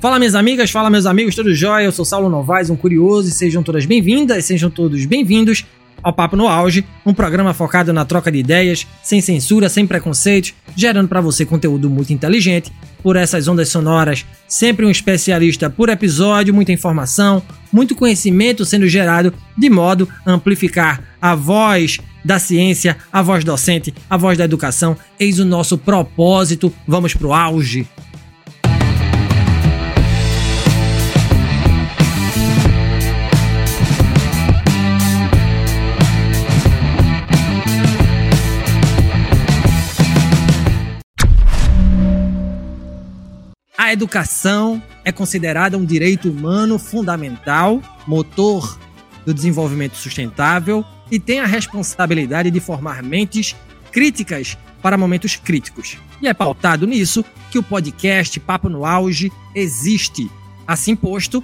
Fala minhas amigas, fala meus amigos, tudo jóia? Eu sou Saulo Novaes, um curioso, e sejam todas bem-vindas, sejam todos bem-vindos ao Papo no Auge, um programa focado na troca de ideias, sem censura, sem preconceitos, gerando para você conteúdo muito inteligente por essas ondas sonoras, sempre um especialista por episódio, muita informação, muito conhecimento sendo gerado de modo a amplificar a voz da ciência, a voz docente, a voz da educação. Eis o nosso propósito. Vamos pro auge. A educação é considerada um direito humano fundamental, motor do desenvolvimento sustentável e tem a responsabilidade de formar mentes críticas para momentos críticos. E é pautado nisso que o podcast Papo no Auge existe. Assim posto,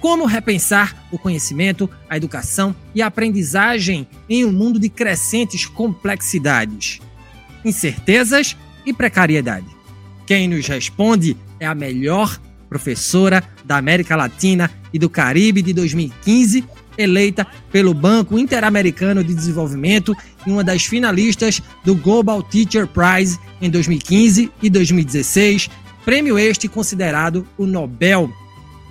como repensar o conhecimento, a educação e a aprendizagem em um mundo de crescentes complexidades, incertezas e precariedade. Quem nos responde é a melhor professora da América Latina e do Caribe de 2015, eleita pelo Banco Interamericano de Desenvolvimento e uma das finalistas do Global Teacher Prize em 2015 e 2016, prêmio este considerado o Nobel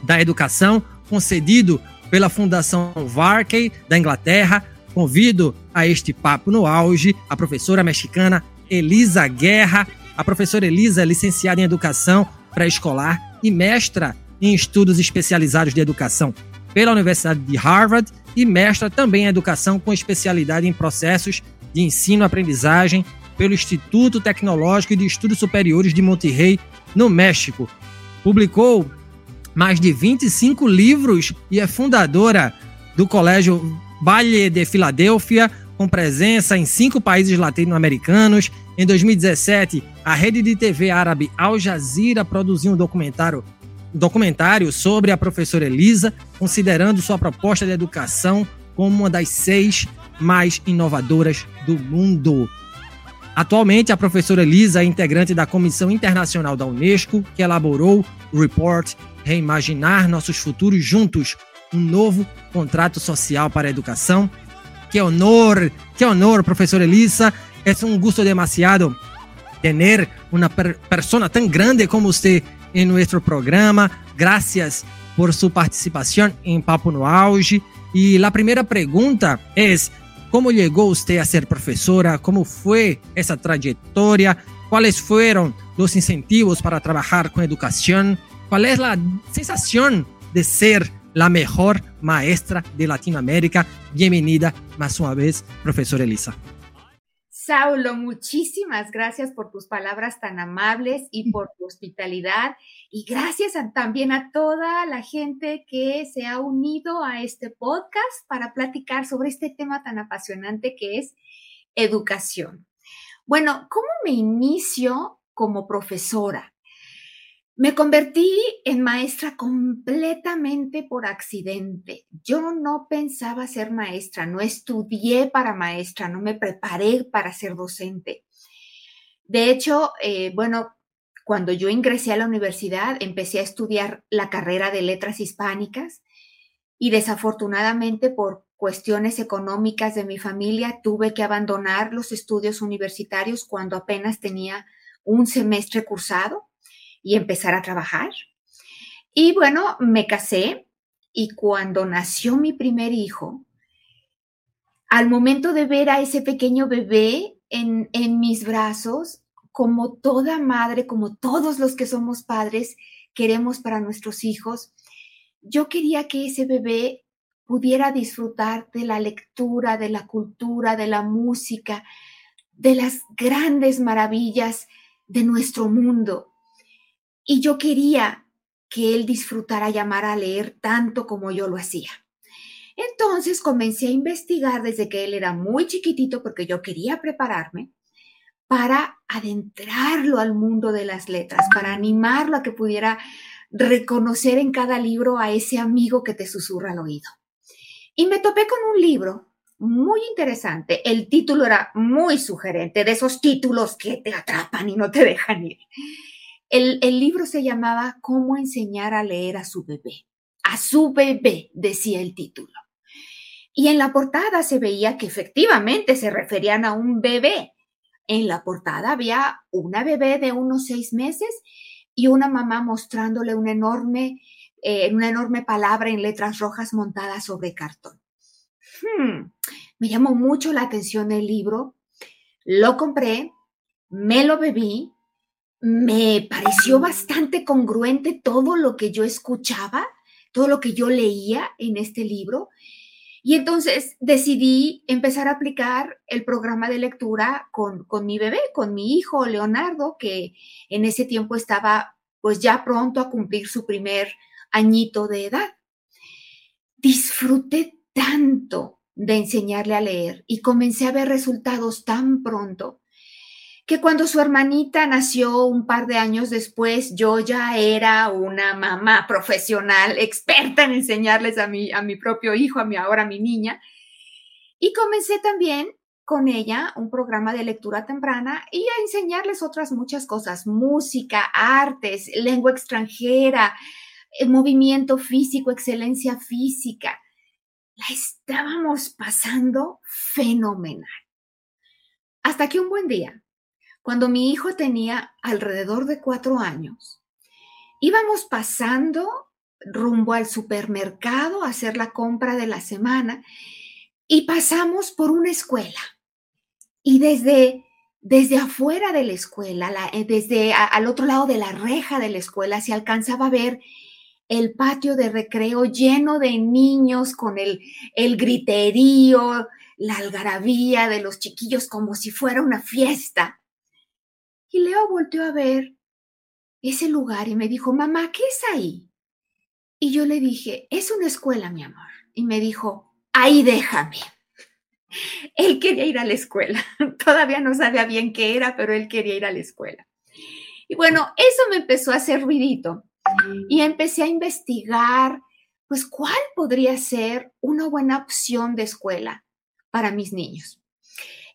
da Educação, concedido pela Fundação Varkey da Inglaterra. Convido a este papo no auge a professora mexicana Elisa Guerra. A professora Elisa é licenciada em Educação pré-escolar e mestra em estudos especializados de educação pela Universidade de Harvard e mestra também em educação com especialidade em processos de ensino-aprendizagem pelo Instituto Tecnológico de Estudos Superiores de Monterrey, no México. Publicou mais de 25 livros e é fundadora do Colégio Valle de Filadélfia, com presença em cinco países latino-americanos. Em 2017, a rede de TV árabe Al Jazeera produziu um documentário, um documentário sobre a professora Elisa, considerando sua proposta de educação como uma das seis mais inovadoras do mundo. Atualmente, a professora Elisa é integrante da Comissão Internacional da Unesco, que elaborou o report Reimaginar Nossos Futuros Juntos, um novo contrato social para a educação, Qué honor, qué honor, profesor Elisa. Es un gusto demasiado tener una per persona tan grande como usted en nuestro programa. Gracias por su participación en Papo no Auge. Y la primera pregunta es, ¿cómo llegó usted a ser profesora? ¿Cómo fue esa trayectoria? ¿Cuáles fueron los incentivos para trabajar con educación? ¿Cuál es la sensación de ser la mejor maestra de Latinoamérica. Bienvenida más una vez, profesora Elisa. Saulo, muchísimas gracias por tus palabras tan amables y por tu hospitalidad. Y gracias también a toda la gente que se ha unido a este podcast para platicar sobre este tema tan apasionante que es educación. Bueno, ¿cómo me inicio como profesora? Me convertí en maestra completamente por accidente. Yo no pensaba ser maestra, no estudié para maestra, no me preparé para ser docente. De hecho, eh, bueno, cuando yo ingresé a la universidad, empecé a estudiar la carrera de letras hispánicas y desafortunadamente por cuestiones económicas de mi familia tuve que abandonar los estudios universitarios cuando apenas tenía un semestre cursado y empezar a trabajar. Y bueno, me casé y cuando nació mi primer hijo, al momento de ver a ese pequeño bebé en, en mis brazos, como toda madre, como todos los que somos padres, queremos para nuestros hijos, yo quería que ese bebé pudiera disfrutar de la lectura, de la cultura, de la música, de las grandes maravillas de nuestro mundo. Y yo quería que él disfrutara llamar a leer tanto como yo lo hacía. Entonces comencé a investigar desde que él era muy chiquitito porque yo quería prepararme para adentrarlo al mundo de las letras, para animarlo a que pudiera reconocer en cada libro a ese amigo que te susurra al oído. Y me topé con un libro muy interesante. El título era muy sugerente, de esos títulos que te atrapan y no te dejan ir El, libro se llamaba Cómo enseñar a leer a su bebé. A su bebé, decía el título. Y en la portada se veía que efectivamente se referían a un bebé. En la portada había una bebé de unos seis meses y una mamá mostrándole una enorme, eh, una enorme palabra en letras rojas montada sobre cartón. Hmm, me llamó mucho la atención el libro, lo compré, me lo bebí, me pareció bastante congruente todo lo que yo escuchaba, todo lo que yo leía en este libro y entonces decidí empezar a aplicar el programa de lectura con, con, mi bebé, con mi hijo Leonardo, que en ese tiempo estaba pues ya pronto a cumplir su primer añito de edad. Disfruté tanto de enseñarle a leer y comencé a ver resultados tan pronto que cuando su hermanita nació un par de años después, yo ya era una mamá profesional, experta en enseñarles a mi, a mi propio hijo, a mi ahora a mi niña. Y comencé también con ella un programa de lectura temprana y a enseñarles otras muchas cosas, música, artes, lengua extranjera, movimiento físico, excelencia física. La estábamos pasando fenomenal. Hasta que un buen día, cuando mi hijo tenía alrededor de cuatro años. Íbamos pasando rumbo al supermercado a hacer la compra de la semana y pasamos por una escuela. Y desde, desde afuera de la escuela, eh, desde al otro lado de la reja de la escuela, se alcanzaba a ver el patio de recreo lleno de niños con el, el griterío, la algarabía de los chiquillos como si fuera una fiesta. Y Leo volteó a ver ese lugar y me dijo, mamá, ¿qué es ahí? Y yo le dije, es una escuela, mi amor. Y me dijo, ahí déjame. Él quería ir a la escuela. Todavía no sabía bien qué era, pero él quería ir a la escuela. Y bueno, eso me empezó a hacer ruidito. Y empecé a investigar, pues, cuál podría ser una buena opción de escuela para mis niños.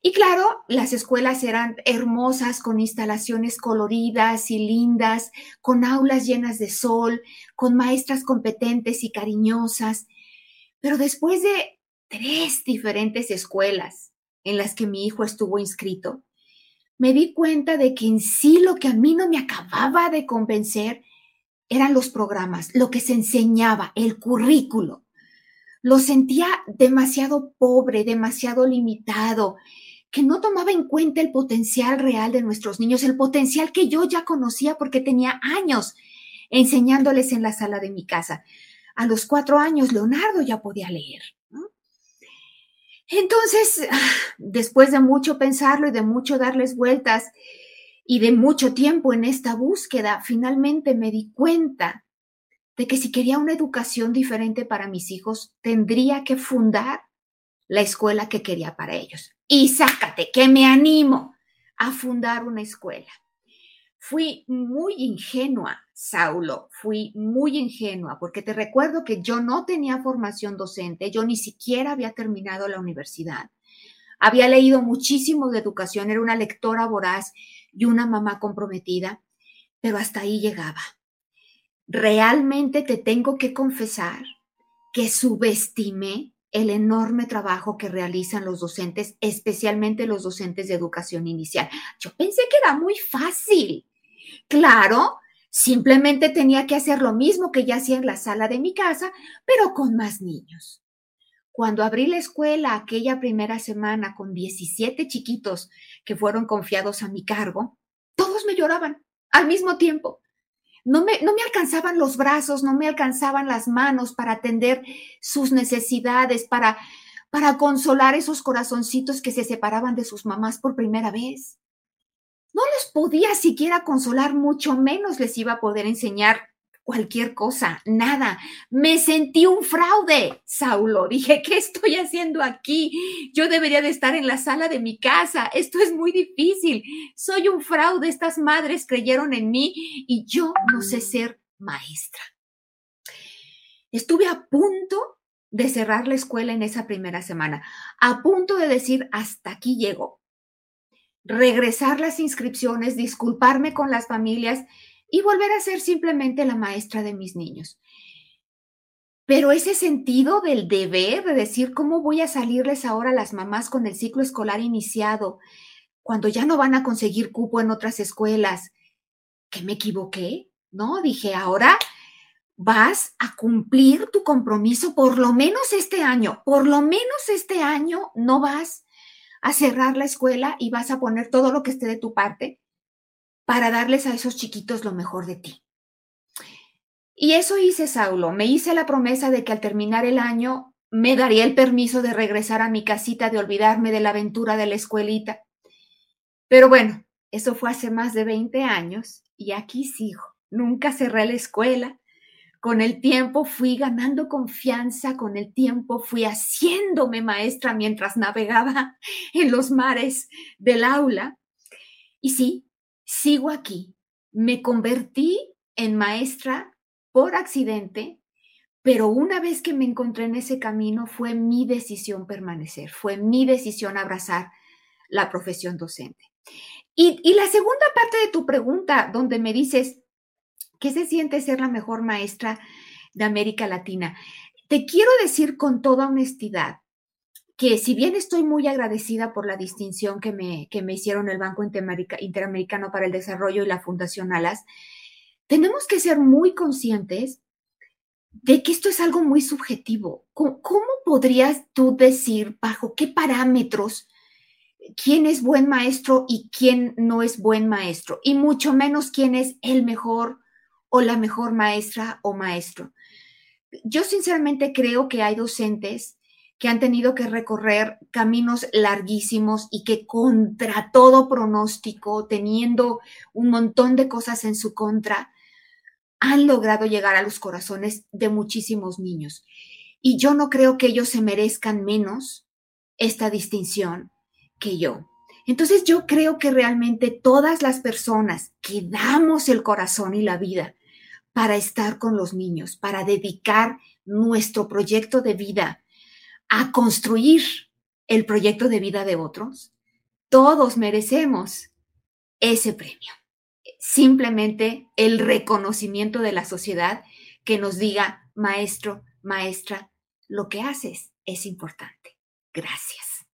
Y claro, las escuelas eran hermosas, con instalaciones coloridas y lindas, con aulas llenas de sol, con maestras competentes y cariñosas. Pero después de tres diferentes escuelas en las que mi hijo estuvo inscrito, me di cuenta de que en sí lo que a mí no me acababa de convencer eran los programas, lo que se enseñaba, el currículo. Lo sentía demasiado pobre, demasiado limitado, que no tomaba en cuenta el potencial real de nuestros niños, el potencial que yo ya conocía porque tenía años enseñándoles en la sala de mi casa. A los cuatro años, Leonardo ya podía leer. Entonces, después de mucho pensarlo y de mucho darles vueltas y de mucho tiempo en esta búsqueda, finalmente me di cuenta de que si quería una educación diferente para mis hijos, tendría que fundar la escuela que quería para ellos y sácate, que me animo a fundar una escuela. Fui muy ingenua, Saulo, fui muy ingenua, porque te recuerdo que yo no tenía formación docente, yo ni siquiera había terminado la universidad. Había leído muchísimo de educación, era una lectora voraz y una mamá comprometida, pero hasta ahí llegaba. Realmente te tengo que confesar que subestimé el enorme trabajo que realizan los docentes, especialmente los docentes de educación inicial. Yo pensé que era muy fácil. Claro, simplemente tenía que hacer lo mismo que ya hacía en la sala de mi casa, pero con más niños. Cuando abrí la escuela aquella primera semana con 17 chiquitos que fueron confiados a mi cargo, todos me lloraban al mismo tiempo no me, no me alcanzaban los brazos, no me alcanzaban las manos para atender sus necesidades, para, para consolar esos corazoncitos que se separaban de sus mamás por primera vez. No les podía siquiera consolar, mucho menos les iba a poder enseñar cualquier cosa, nada. Me sentí un fraude, Saulo. Dije, ¿qué estoy haciendo aquí? Yo debería de estar en la sala de mi casa. Esto es muy difícil. Soy un fraude. Estas madres creyeron en mí y yo no sé ser maestra. Estuve a punto de cerrar la escuela en esa primera semana, a punto de decir, hasta aquí llego. Regresar las inscripciones, disculparme con las familias y volver a ser simplemente la maestra de mis niños. Pero ese sentido del deber, de decir cómo voy a salirles ahora a las mamás con el ciclo escolar iniciado, cuando ya no van a conseguir cupo en otras escuelas, que me equivoqué, ¿no? Dije, ahora vas a cumplir tu compromiso por lo menos este año, por lo menos este año no vas a cerrar la escuela y vas a poner todo lo que esté de tu parte para darles a esos chiquitos lo mejor de ti. Y eso hice, Saulo. Me hice la promesa de que al terminar el año me daría el permiso de regresar a mi casita, de olvidarme de la aventura de la escuelita. Pero bueno, eso fue hace más de 20 años y aquí sigo. Nunca cerré la escuela. Con el tiempo fui ganando confianza, con el tiempo fui haciéndome maestra mientras navegaba en los mares del aula. Y sí, sigo aquí. Me convertí en maestra por accidente, pero una vez que me encontré en ese camino fue mi decisión permanecer, fue mi decisión abrazar la profesión docente. Y, la segunda parte de tu pregunta, donde me dices, ¿qué se siente ser la mejor maestra de América Latina? Te quiero decir con toda honestidad que si bien estoy muy agradecida por la distinción que me, que me hicieron el Banco Interamericano para el Desarrollo y la Fundación Alas, tenemos que ser muy conscientes de que esto es algo muy subjetivo. ¿Cómo, podrías tú decir bajo qué parámetros quién es buen maestro y quién no es buen maestro? Y mucho menos quién es el mejor o la mejor maestra o maestro. Yo sinceramente creo que hay docentes que han tenido que recorrer caminos larguísimos y que contra todo pronóstico, teniendo un montón de cosas en su contra, han logrado llegar a los corazones de muchísimos niños. Y yo no creo que ellos se merezcan menos esta distinción que yo. Entonces yo creo que realmente todas las personas que damos el corazón y la vida para estar con los niños, para dedicar nuestro proyecto de vida a construir el proyecto de vida de otros, todos merecemos ese premio. Simplemente el reconocimiento de la sociedad que nos diga, maestro, maestra, lo que haces es importante. Gracias.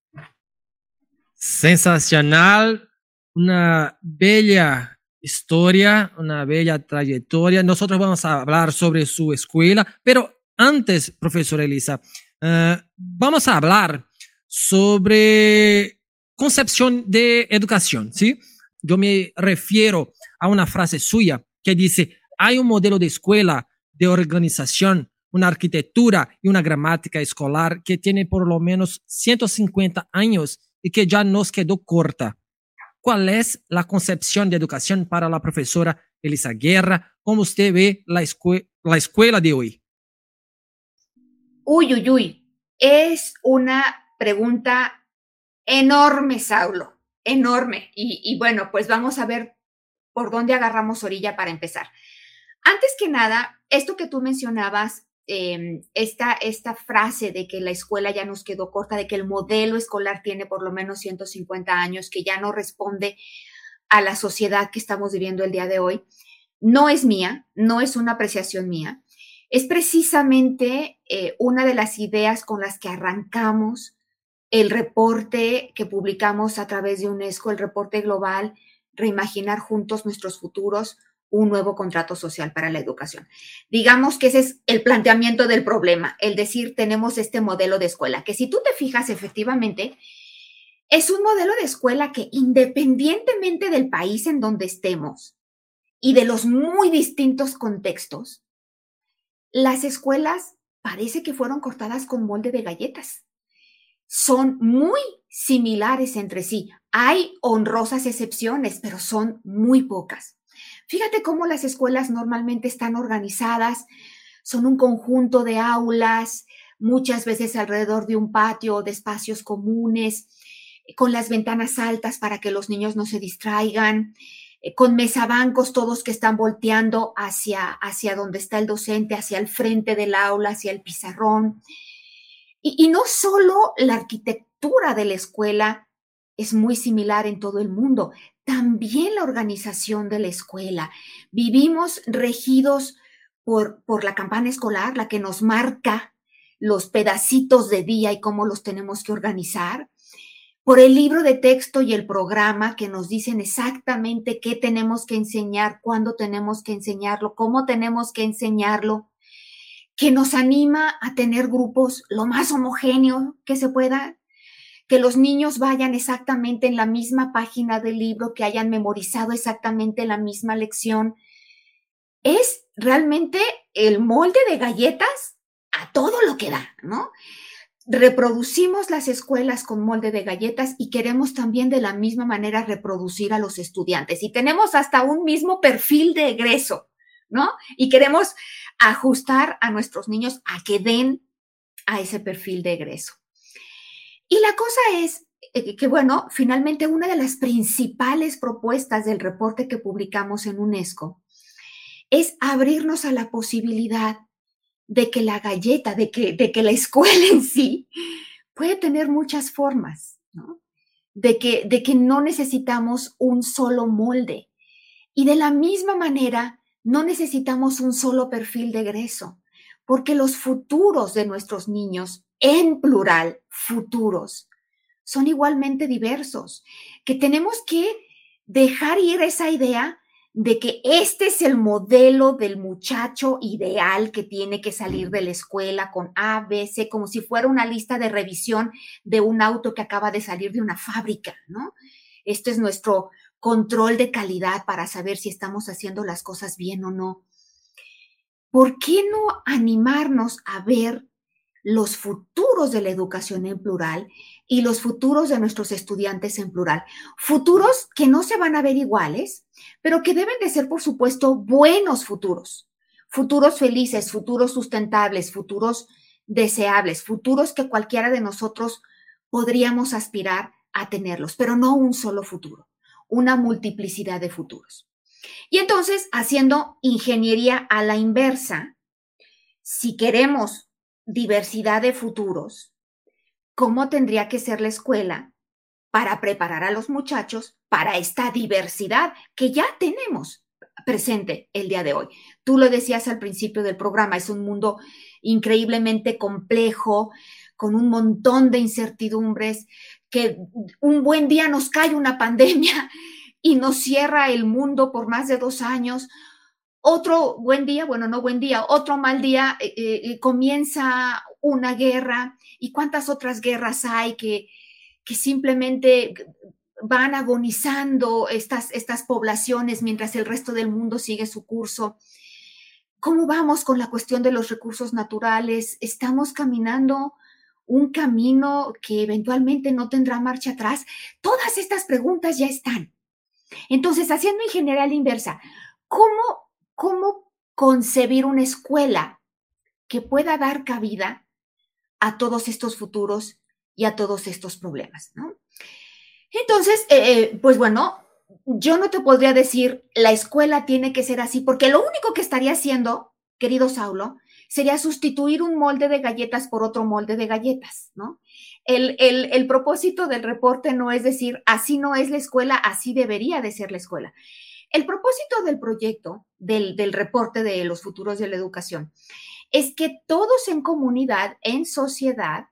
Sensacional, una bella historia, una bella trayectoria. Nosotros vamos a hablar sobre su escuela, pero antes, profesora Elisa, Uh, vamos a hablar sobre concepción de educación, ¿sí? Yo me refiero a una frase suya que dice, hay un modelo de escuela, de organización, una arquitectura y una gramática escolar que tiene por lo menos 150 años y que ya nos quedó corta. ¿Cuál es la concepción de educación para la profesora Elisa Guerra? ¿Cómo usted ve la escuela de hoy? Uy, uy, uy. Es una pregunta enorme, Saulo, enorme. Y, bueno, pues vamos a ver por dónde agarramos orilla para empezar. Antes que nada, esto que tú mencionabas, em, esta, esta frase de que la escuela ya nos quedó corta, de que el modelo escolar tiene por lo menos 150 años, que ya no responde a la sociedad que estamos viviendo el día de hoy, no es mía, no es una apreciación mía es precisamente eh, una de las ideas con las que arrancamos el reporte que publicamos a través de UNESCO, el reporte global, Reimaginar juntos nuestros futuros, un nuevo contrato social para la educación. Digamos que ese es el planteamiento del problema, el decir tenemos este modelo de escuela, que si tú te fijas efectivamente, es un modelo de escuela que independientemente del país en donde estemos y de los muy distintos contextos, las escuelas parece que fueron cortadas con molde de galletas. Son muy similares entre sí. Hay honrosas excepciones, pero son muy pocas. Fíjate cómo las escuelas normalmente están organizadas, son un conjunto de aulas, muchas veces alrededor de un patio o de espacios comunes, con las ventanas altas para que los niños no se distraigan, con mesabancos todos que están volteando hacia, hacia donde está el docente, hacia el frente del aula, hacia el pizarrón. Y, y no solo la arquitectura de la escuela es muy similar en todo el mundo. También la organización de la escuela. Vivimos regidos por, por la campana escolar, la que nos marca los pedacitos de día y cómo los tenemos que organizar, por el libro de texto y el programa que nos dicen exactamente qué tenemos que enseñar, cuándo tenemos que enseñarlo, cómo tenemos que enseñarlo, que nos anima a tener grupos lo más homogéneo que se pueda, que los niños vayan exactamente en la misma página del libro, que hayan memorizado exactamente la misma lección. Es realmente el molde de galletas a todo lo que da, ¿no? Reproducimos las escuelas con molde de galletas y queremos también de la misma manera reproducir a los estudiantes. Y tenemos hasta un mismo perfil de egreso, ¿no? Y queremos ajustar a nuestros niños a que den a ese perfil de egreso. Y la cosa es eh, que, bueno, finalmente una de las principales propuestas del reporte que publicamos en UNESCO es abrirnos a la posibilidad de que la galleta, de que, de que la escuela en sí puede tener muchas formas. De que, de que no necesitamos un solo molde. Y de la misma manera, no necesitamos un solo perfil de egreso, porque los futuros de nuestros niños, en plural, futuros, son igualmente diversos, que tenemos que dejar ir esa idea de que este es el modelo del muchacho ideal que tiene que salir de la escuela con A, B, C, como si fuera una lista de revisión de un auto que acaba de salir de una fábrica, ¿no? Este es nuestro control de calidad para saber si estamos haciendo las cosas bien o no. ¿Por qué no animarnos a ver los futuros de la educación en plural y los futuros de nuestros estudiantes en plural. Futuros que no se van a ver iguales, pero que deben de ser, por supuesto, buenos futuros. Futuros felices, futuros sustentables, futuros deseables, futuros que cualquiera de nosotros podríamos aspirar a tenerlos, pero no un solo futuro, una multiplicidad de futuros. Y entonces, haciendo ingeniería a la inversa, si queremos diversidad de futuros, cómo tendría que ser la escuela para preparar a los muchachos para esta diversidad que ya tenemos presente el día de hoy. Tú lo decías al principio del programa, es un mundo increíblemente complejo, con un montón de incertidumbres, que un buen día nos cae una pandemia y nos cierra el mundo por más de dos años. Otro buen día, bueno, no buen día, otro mal día, eh, eh, comienza una guerra y cuántas otras guerras hay que, que simplemente van agonizando estas, estas poblaciones mientras el resto del mundo sigue su curso. ¿Cómo vamos con la cuestión de los recursos naturales? ¿Estamos caminando un camino que eventualmente no tendrá marcha atrás? Todas estas preguntas ya están. Entonces, haciendo ingeniería inversa, ¿cómo, cómo concebir una escuela que pueda dar cabida a todos estos futuros y a todos estos problemas, ¿no? Entonces, eh, eh, pues bueno, yo no te podría decir la escuela tiene que ser así, porque lo único que estaría haciendo, querido Saulo, sería sustituir un molde de galletas por otro molde de galletas, ¿no? El, el, propósito del reporte no es decir, así no es la escuela, así debería de ser la escuela. El propósito del proyecto, del, del reporte de los futuros de la educación, es que todos en comunidad, en sociedad,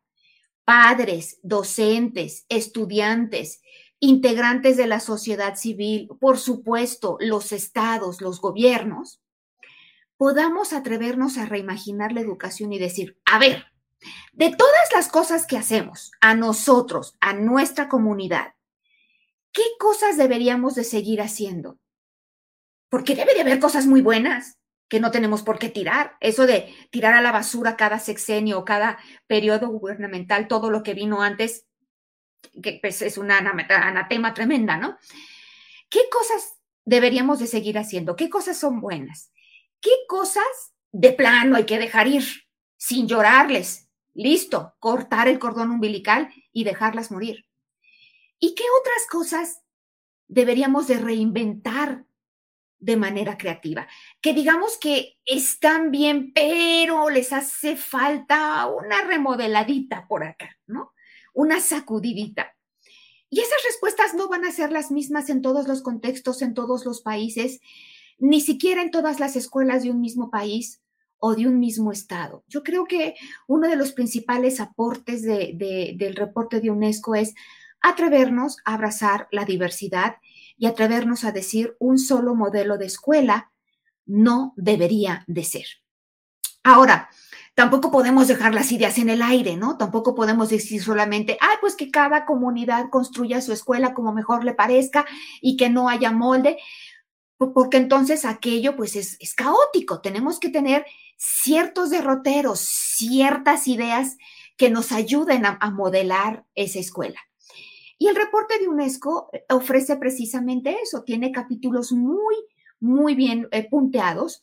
padres, docentes, estudiantes, integrantes de la sociedad civil, por supuesto, los estados, los gobiernos, podamos atrevernos a reimaginar la educación y decir, a ver, de todas las cosas que hacemos a nosotros, a nuestra comunidad, ¿qué cosas deberíamos de seguir haciendo? Porque debe de haber cosas muy buenas que no tenemos por qué tirar. Eso de tirar a la basura cada sexenio cada periodo gubernamental, todo lo que vino antes, que pues, es una anatema tremenda, ¿no? ¿Qué cosas deberíamos de seguir haciendo? ¿Qué cosas son buenas? ¿Qué cosas de plano hay que dejar ir sin llorarles? Listo, cortar el cordón umbilical y dejarlas morir. ¿Y qué otras cosas deberíamos de reinventar de manera creativa, que digamos que están bien, pero les hace falta una remodeladita por acá, ¿no? Una sacudidita. Y esas respuestas no van a ser las mismas en todos los contextos, en todos los países, ni siquiera en todas las escuelas de un mismo país o de un mismo estado. Yo creo que uno de los principales aportes del reporte de UNESCO es atrevernos a abrazar la diversidad y atrevernos a decir un solo modelo de escuela no debería de ser. Ahora, tampoco podemos dejar las ideas en el aire, ¿no? Tampoco podemos decir solamente, ay, pues que cada comunidad construya su escuela como mejor le parezca y que no haya molde, porque entonces aquello pues es, caótico. Tenemos que tener ciertos derroteros, ciertas ideas que nos ayuden a modelar esa escuela. El reporte de UNESCO eh, ofrece precisamente eso, tiene capítulos muy, muy bien eh, punteados.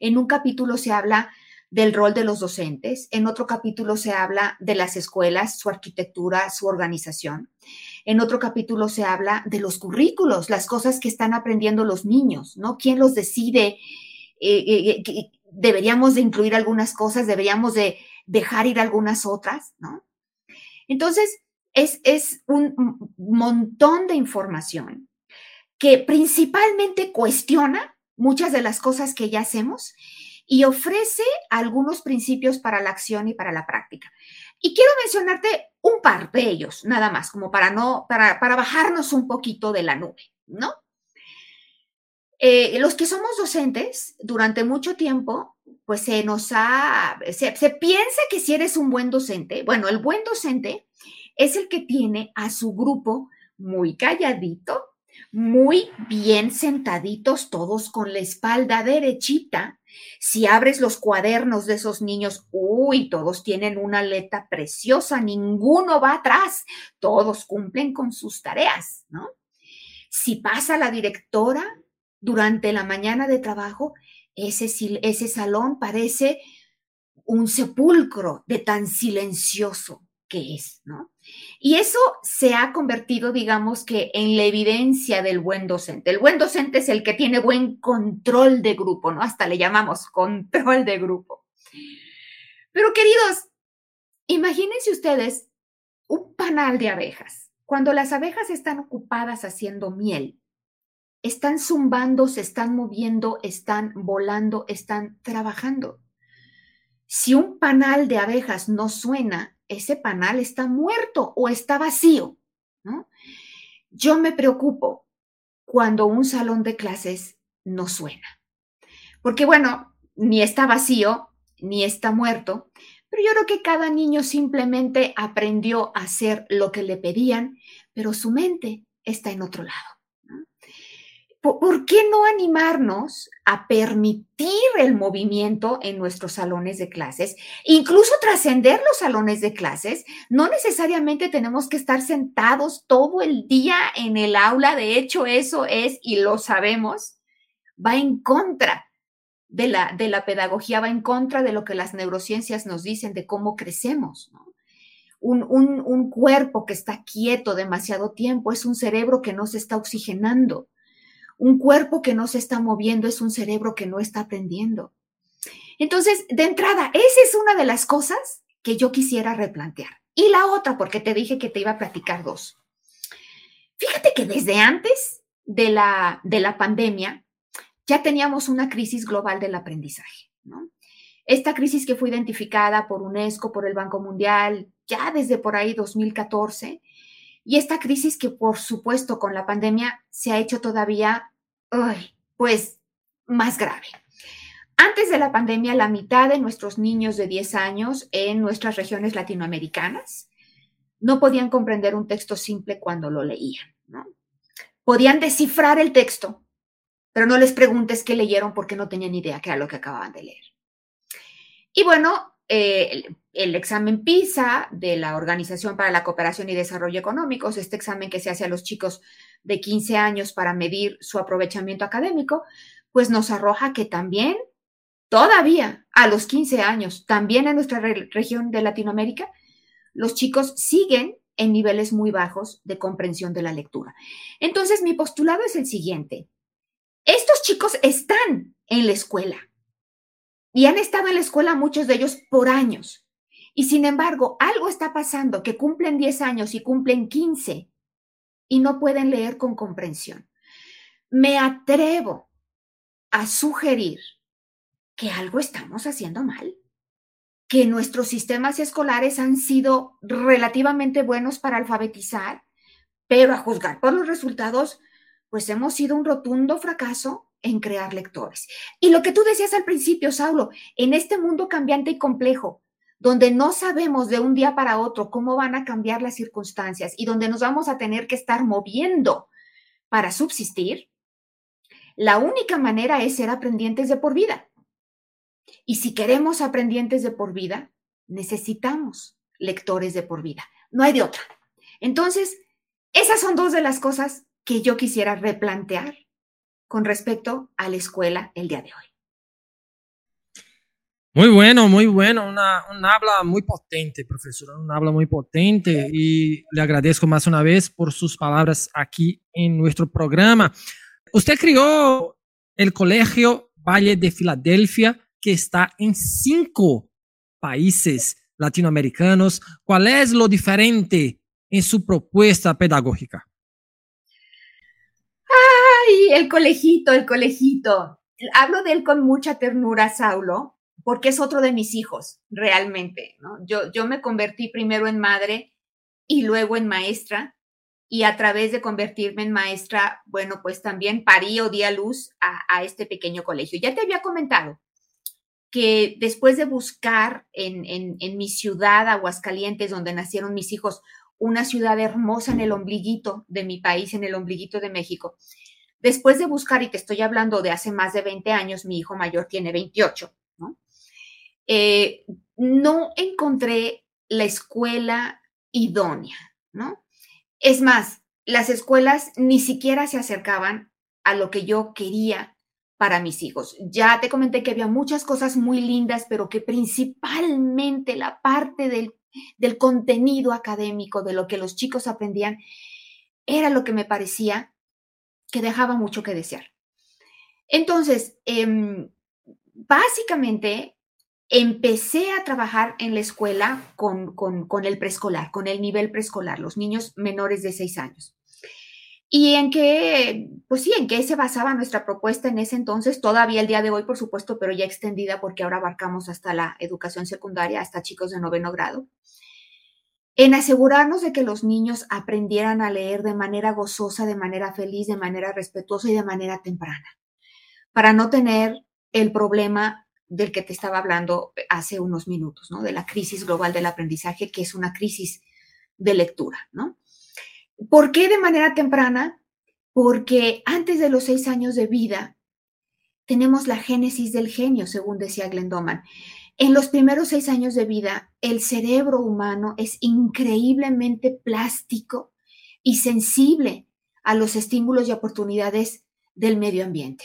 En un capítulo se habla del rol de los docentes, en otro capítulo se habla de las escuelas, su arquitectura, su organización. En otro capítulo se habla de los currículos, las cosas que están aprendiendo los niños, ¿no? ¿Quién los decide? Eh, deberíamos de incluir algunas cosas, deberíamos de dejar ir algunas otras, ¿no? Entonces, es, un montón de información que principalmente cuestiona muchas de las cosas que ya hacemos y ofrece algunos principios para la acción y para la práctica. Y quiero mencionarte un par de ellos, nada más, como para no, para, para bajarnos un poquito de la nube, ¿no? Eh, los que somos docentes, durante mucho tiempo, pues se nos ha, se, se piensa que si eres un buen docente, bueno, el buen docente es el que tiene a su grupo muy calladito, muy bien sentaditos, todos con la espalda derechita. Si abres los cuadernos de esos niños, uy, todos tienen una letra preciosa, ninguno va atrás, todos cumplen con sus tareas, ¿no? Si pasa la directora durante la mañana de trabajo, ese, ese salón parece un sepulcro de tan silencioso es, ¿no? Y eso se ha convertido, digamos que, en la evidencia del buen docente. El buen docente es el que tiene buen control de grupo, ¿no? Hasta le llamamos control de grupo. Pero queridos, imagínense ustedes un panal de abejas. Cuando las abejas están ocupadas haciendo miel, están zumbando, se están moviendo, están volando, están trabajando. Si un panal de abejas no suena, ese panal está muerto o está vacío. ¿no? Yo me preocupo cuando un salón de clases no suena. Porque bueno, ni está vacío, ni está muerto, pero yo creo que cada niño simplemente aprendió a hacer lo que le pedían, pero su mente está en otro lado. ¿Por qué no animarnos a permitir el movimiento en nuestros salones de clases? Incluso trascender los salones de clases. No necesariamente tenemos que estar sentados todo el día en el aula. De hecho, eso es, y lo sabemos, va en contra de la, de la pedagogía, va en contra de lo que las neurociencias nos dicen de cómo crecemos. Un, un cuerpo que está quieto demasiado tiempo es un cerebro que no se está oxigenando un cuerpo que no se está moviendo es un cerebro que no está aprendiendo. Entonces, de entrada, esa es una de las cosas que yo quisiera replantear. Y la otra, porque te dije que te iba a platicar dos. Fíjate que desde antes de la, de la pandemia ya teníamos una crisis global del aprendizaje. Esta crisis que fue identificada por UNESCO, por el Banco Mundial, ya desde por ahí 2014, y esta crisis que por supuesto con la pandemia se ha hecho todavía, pues, más grave. Antes de la pandemia, la mitad de nuestros niños de 10 años en nuestras regiones latinoamericanas no podían comprender un texto simple cuando lo leían. Podían descifrar el texto, pero no les preguntes qué leyeron porque no tenían idea qué era lo que acababan de leer. Y bueno, eh, el, examen PISA de la Organización para la Cooperación y Desarrollo Económicos, este examen que se hace a los chicos de 15 años para medir su aprovechamiento académico, pues nos arroja que también, todavía a los 15 años, también en nuestra región de Latinoamérica, los chicos siguen en niveles muy bajos de comprensión de la lectura. Entonces, mi postulado es el siguiente. Estos chicos están en la escuela, y han estado en la escuela muchos de ellos por años. Y sin embargo, algo está pasando que cumplen 10 años y cumplen 15 y no pueden leer con comprensión. Me atrevo a sugerir que algo estamos haciendo mal, que nuestros sistemas escolares han sido relativamente buenos para alfabetizar, pero a juzgar por los resultados, pues hemos sido un rotundo fracaso en crear lectores. Y lo que tú decías al principio, Saulo, en este mundo cambiante y complejo, donde no sabemos de un día para otro cómo van a cambiar las circunstancias y donde nos vamos a tener que estar moviendo para subsistir, la única manera es ser aprendientes de por vida. Y si queremos aprendientes de por vida, necesitamos lectores de por vida. No hay de otra. Entonces, esas son dos de las cosas que yo quisiera replantear con respecto a la escuela el día de hoy. Muy bueno, muy bueno, una, habla muy potente, profesora, una habla muy potente y le agradezco más una vez por sus palabras aquí en nuestro programa. Usted crió el Colegio Valle de Filadelfia, que está en cinco países latinoamericanos. ¿Cuál es lo diferente en su propuesta pedagógica? Ay, el colegito, el colegito. Hablo de él con mucha ternura, Saulo, porque es otro de mis hijos, realmente. Yo, yo me convertí primero en madre y luego en maestra, y a través de convertirme en maestra, bueno, pues también parí o di a luz a, este pequeño colegio. Ya te había comentado que después de buscar en, en, en, mi ciudad, Aguascalientes, donde nacieron mis hijos, una ciudad hermosa en el ombliguito de mi país, en el ombliguito de México, después de buscar, y te estoy hablando de hace más de 20 años, mi hijo mayor tiene 28, ¿no? Eh, no encontré la escuela idónea, ¿no? Es más, las escuelas ni siquiera se acercaban a lo que yo quería para mis hijos. Ya te comenté que había muchas cosas muy lindas, pero que principalmente la parte del, del contenido académico, de lo que los chicos aprendían, era lo que me parecía que dejaba mucho que desear. Entonces, eh, básicamente empecé a trabajar en la escuela con, con, el preescolar, con el nivel preescolar, los niños menores de seis años. Y en qué, pues sí, en qué se basaba nuestra propuesta en ese entonces, todavía el día de hoy, por supuesto, pero ya extendida porque ahora abarcamos hasta la educación secundaria, hasta chicos de noveno grado, en asegurarnos de que los niños aprendieran a leer de manera gozosa, de manera feliz, de manera respetuosa y de manera temprana, para no tener el problema del que te estaba hablando hace unos minutos, ¿no? De la crisis global del aprendizaje, que es una crisis de lectura, ¿no? ¿Por qué de manera temprana? Porque antes de los seis años de vida tenemos la génesis del genio, según decía Glendoman. En los primeros seis años de vida, el cerebro humano es increíblemente plástico y sensible a los estímulos y oportunidades del medio ambiente.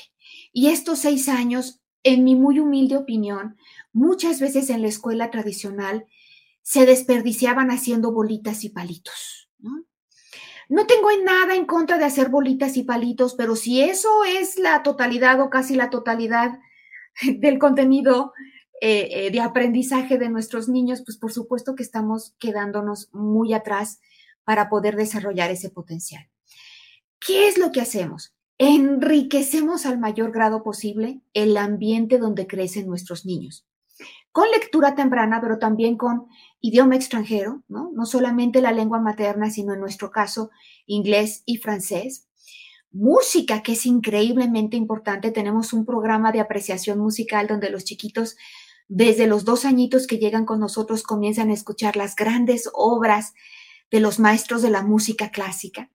Y estos seis años en mi muy humilde opinión, muchas veces en la escuela tradicional se desperdiciaban haciendo bolitas y palitos. ¿no? tengo nada en contra de hacer bolitas y palitos, pero si eso es la totalidad o casi la totalidad del contenido eh, eh, de aprendizaje de nuestros niños, pues por supuesto que estamos quedándonos muy atrás para poder desarrollar ese potencial. ¿Qué es lo que hacemos? Enriquecemos al mayor grado posible el ambiente donde crecen nuestros niños. Con lectura temprana, pero también con idioma extranjero, ¿no? No solamente la lengua materna, sino en nuestro caso inglés y francés. Música, que es increíblemente importante. Tenemos un programa de apreciación musical donde los chiquitos, desde los dos añitos que llegan con nosotros, comienzan a escuchar las grandes obras de los maestros de la música clásica.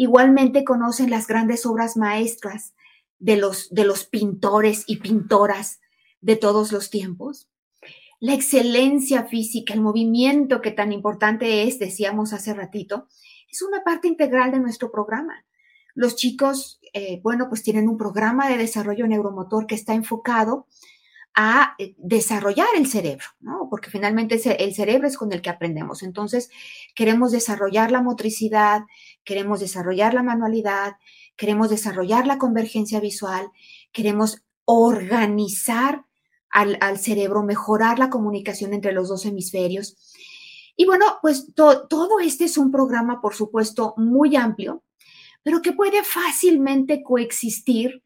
Igualmente conocen las grandes obras maestras de los, de los pintores y pintoras de todos los tiempos. La excelencia física, el movimiento que tan importante es, decíamos hace ratito, es una parte integral de nuestro programa. Los chicos, eh, bueno, pues tienen un programa de desarrollo neuromotor que está enfocado a eh, desarrollar el cerebro, ¿no? Porque finalmente el cerebro es con el que aprendemos. Entonces, queremos desarrollar la motricidad, queremos desarrollar la manualidad, queremos desarrollar la convergencia visual, queremos organizar al, cerebro, mejorar la comunicación entre los dos hemisferios. Y bueno, pues todo este es un programa, por supuesto, muy amplio pero que puede fácilmente coexistir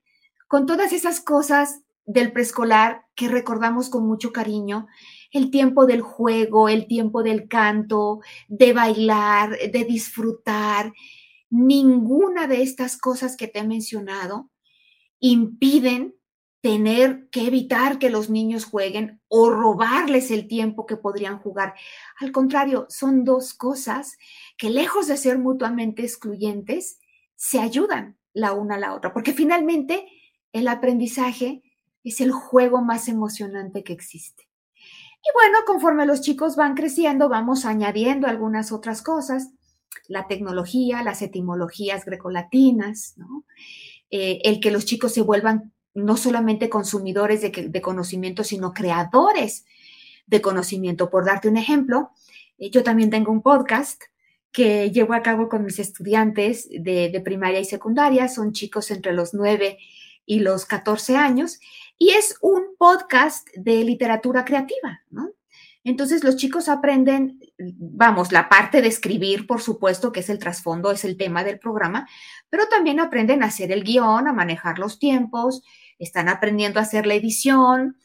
con todas esas cosas del preescolar que recordamos con mucho cariño, el tiempo del juego, el tiempo del canto, de bailar, de disfrutar. Ninguna de estas cosas que te he mencionado impiden tener que evitar que los niños jueguen o robarles el tiempo que podrían jugar. Al contrario, son dos cosas que lejos de ser mutuamente excluyentes, se ayudan la una a la otra, porque finalmente el aprendizaje es el juego más emocionante que existe. Y bueno, conforme los chicos van creciendo, vamos añadiendo algunas otras cosas, la tecnología, las etimologías grecolatinas, ¿no? Eh, el que los chicos se vuelvan no solamente consumidores de, conocimiento, sino creadores de conocimiento. Por darte un ejemplo, eh, yo también tengo un podcast que llevo a cabo con mis estudiantes de, primaria y secundaria, son chicos entre los 9 y los 14 años, y es un podcast de literatura creativa, ¿no? Entonces los chicos aprenden, vamos, la parte de escribir, por supuesto, que es el trasfondo, es el tema del programa, pero también aprenden a hacer el guion, a manejar los tiempos, están aprendiendo a hacer la edición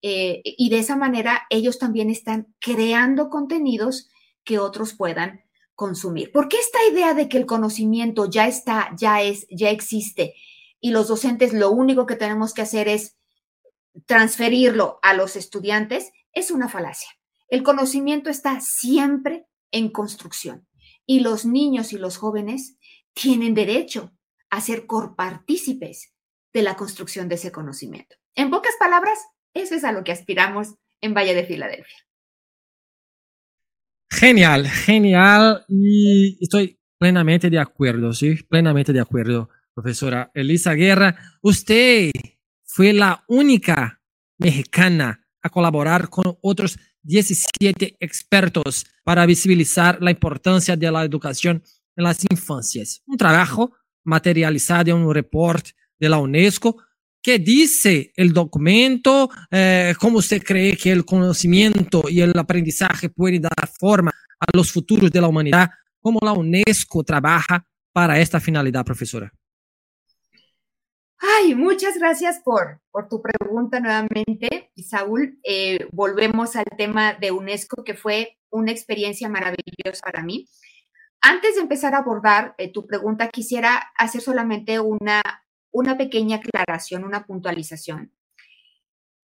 eh, y de esa manera ellos también están creando contenidos que otros puedan consumir. Porque esta idea de que el conocimiento ya está, ya es, ya existe y los docentes lo único que tenemos que hacer es transferirlo a los estudiantes es una falacia. El conocimiento está siempre en construcción y los niños y los jóvenes tienen derecho a ser corpartícipes de la construcción de ese conocimiento. En pocas palabras, eso es a lo que aspiramos en Valle de Filadelfia. Genial, genial. Y estoy plenamente de acuerdo, sí, plenamente de acuerdo, profesora Elisa Guerra. Usted fue la única mexicana a colaborar con otros 17 expertos para visibilizar la importancia de la educación en las infancias. Un trabajo materializado en un reporte de la UNESCO. ¿Qué dice el documento? Eh, ¿Cómo usted cree que el conocimiento y el aprendizaje pueden dar forma a los futuros de la humanidad? ¿Cómo la UNESCO trabaja para esta finalidad, profesora? Ay, muchas gracias por, por tu pregunta nuevamente, Saúl. Eh, volvemos al tema de UNESCO, que fue una experiencia maravillosa para mí. Antes de empezar a abordar eh, tu pregunta, quisiera hacer solamente una una pequeña aclaración, una puntualización.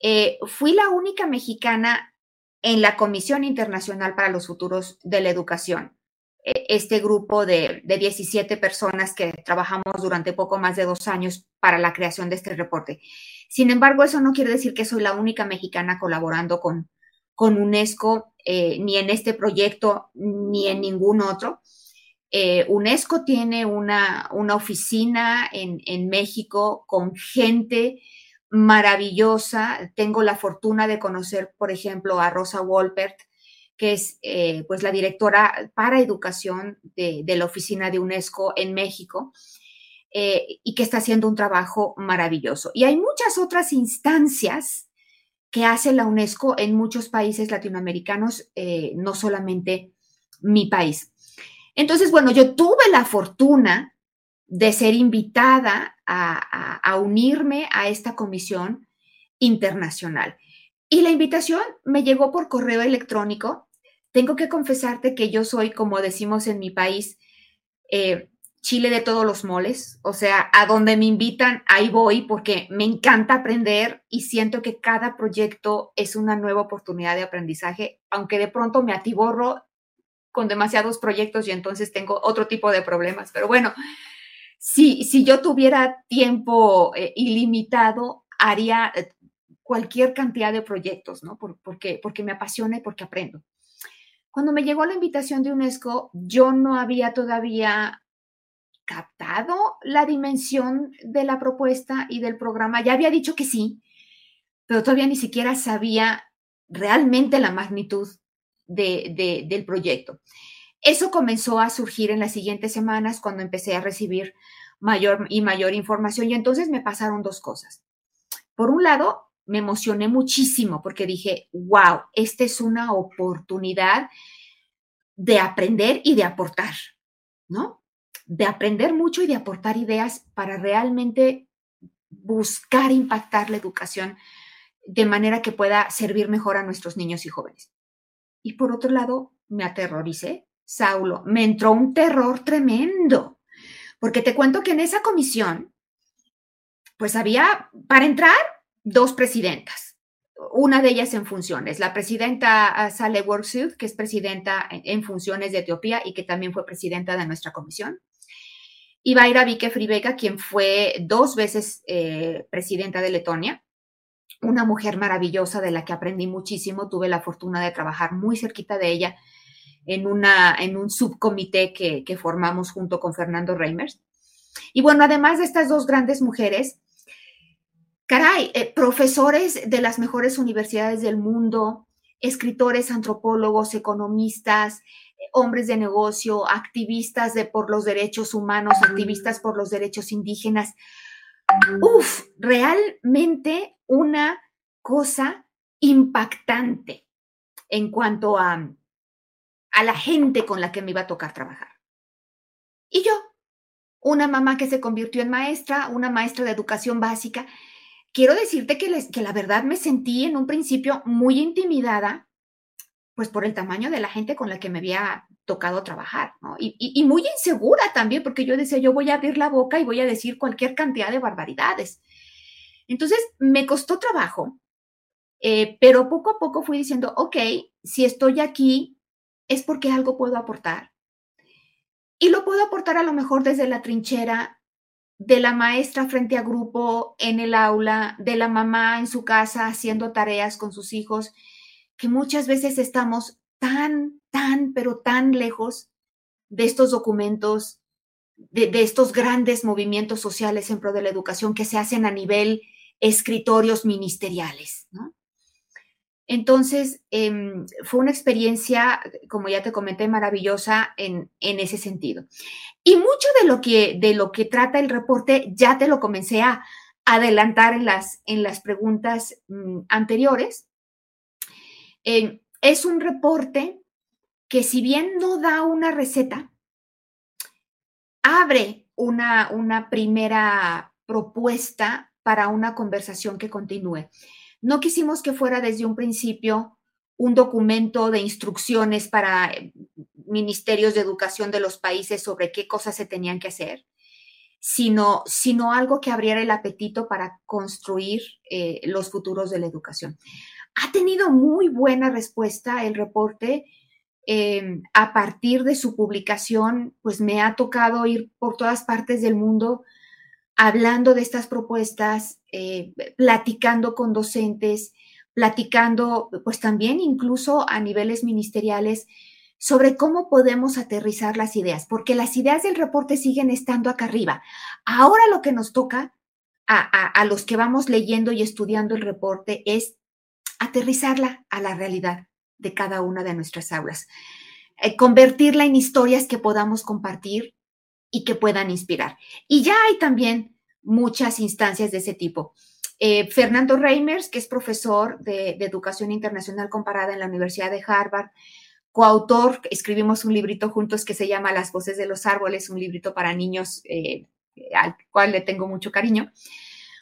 Eh, fui la única mexicana en la Comisión Internacional para los Futuros de la Educación, este grupo de, 17 personas que trabajamos durante poco más de dos años para la creación de este reporte. Sin embargo, eso no quiere decir que soy la única mexicana colaborando con, con UNESCO, eh, ni en este proyecto, ni en ningún otro. Eh, UNESCO tiene una, una oficina en, en, México con gente maravillosa. Tengo la fortuna de conocer, por ejemplo, a Rosa Wolpert, que es eh, pues la directora para educación de, la oficina de UNESCO en México. Eh, y que está haciendo un trabajo maravilloso. Y hay muchas otras instancias que hace la UNESCO en muchos países latinoamericanos, no solamente mi país. Entonces, bueno, yo tuve la fortuna de ser invitada a, unirme a esta comisión internacional. Y la invitación me llegó por correo electrónico. Tengo que confesarte que yo soy, como decimos en mi país, eh, chile de todos los moles. O sea, a donde me invitan, ahí voy porque me encanta aprender y siento que cada proyecto es una nueva oportunidad de aprendizaje, aunque de pronto me atiborro con demasiados proyectos y entonces tengo otro tipo de problemas. Pero bueno, si, si yo tuviera tiempo eh, ilimitado, haría eh, cualquier cantidad de proyectos, ¿no? porque, porque me apasiona y porque aprendo. Cuando me llegó la invitación de UNESCO, yo no había todavía captado la dimensión de la propuesta y del programa. Ya había dicho que sí, pero todavía ni siquiera sabía realmente la magnitud del proyecto. Eso comenzó a surgir en las siguientes semanas cuando empecé a recibir mayor y mayor información y entonces me pasaron dos cosas. Por un lado, me emocioné muchísimo porque dije, wow, esta es una oportunidad de aprender y de aportar, ¿no? de aprender mucho y de aportar ideas para realmente buscar impactar la educación de manera que pueda servir mejor a nuestros niños y jóvenes. Y por otro lado, me aterroricé, Saulo, me entró un terror tremendo, porque te cuento que en esa comisión, pues había, para entrar, dos presidentas, una de ellas en funciones, la presidenta ah, Saleh Worksud, que es presidenta en funciones de Etiopía y que también fue presidenta de nuestra comisión, y Baira Vike Fribega, quien fue dos veces eh, presidenta de Letonia, una mujer maravillosa de la que aprendí muchísimo. Tuve la fortuna de trabajar muy cerquita de ella en, una, en un subcomité que, que formamos junto con Fernando Reimers. Y bueno, además de estas dos grandes mujeres, caray, eh, profesores de las mejores universidades del mundo, escritores, antropólogos, economistas, hombres de negocio, activistas de, por los derechos humanos, activistas por los derechos indígenas. Uf, realmente una cosa impactante en cuanto a, a la gente con la que me iba a tocar trabajar. Y yo, una mamá que se convirtió en maestra, una maestra de educación básica, quiero decirte que, les, que la verdad me sentí en un principio muy intimidada pues por el tamaño de la gente con la que me había tocado trabajar. Y, muy insegura también, porque yo decía, yo voy a abrir la boca y voy a decir cualquier cantidad de barbaridades. Entonces, me costó trabajo, eh, pero poco a poco fui diciendo, ok, si estoy aquí es porque algo puedo aportar. Y lo puedo aportar a lo mejor desde la trinchera de la maestra frente a grupo en el aula, de la mamá en su casa haciendo tareas con sus hijos que muchas veces estamos tan, tan, pero tan lejos de estos documentos, de, estos grandes movimientos sociales en pro de la educación que se hacen a nivel escritorios ministeriales. Entonces, em, fue una experiencia, como ya te comenté, maravillosa en, ese sentido. Y mucho de lo, que, de lo que trata el reporte ya te lo comencé a adelantar en las, en las preguntas mm, anteriores. Eh, es un reporte que si bien no da una receta, abre una, una primera propuesta para una conversación que continúe. No quisimos que fuera desde un principio un documento de instrucciones para eh, ministerios de educación de los países sobre qué cosas se tenían que hacer, sino, sino algo que abriera el apetito para construir eh, los futuros de la educación. Ha tenido muy buena respuesta el reporte. Em, a partir de su publicación, pues me ha tocado ir por todas partes del mundo hablando de estas propuestas, eh, platicando con docentes, platicando, pues también incluso a niveles ministeriales, sobre cómo podemos aterrizar las ideas, porque las ideas del reporte siguen estando acá arriba. Ahora lo que nos toca a los que vamos leyendo y estudiando el reporte es aterrizarla a la realidad de cada una de nuestras aulas, eh, convertirla en historias que podamos compartir y que puedan inspirar. Y ya hay también muchas instancias de ese tipo. Eh, Fernando Reimers, que es profesor de, Educación Internacional Comparada en la Universidad de Harvard, coautor, escribimos un librito juntos que se llama Las voces de los árboles, un librito para niños eh, al cual le tengo mucho cariño.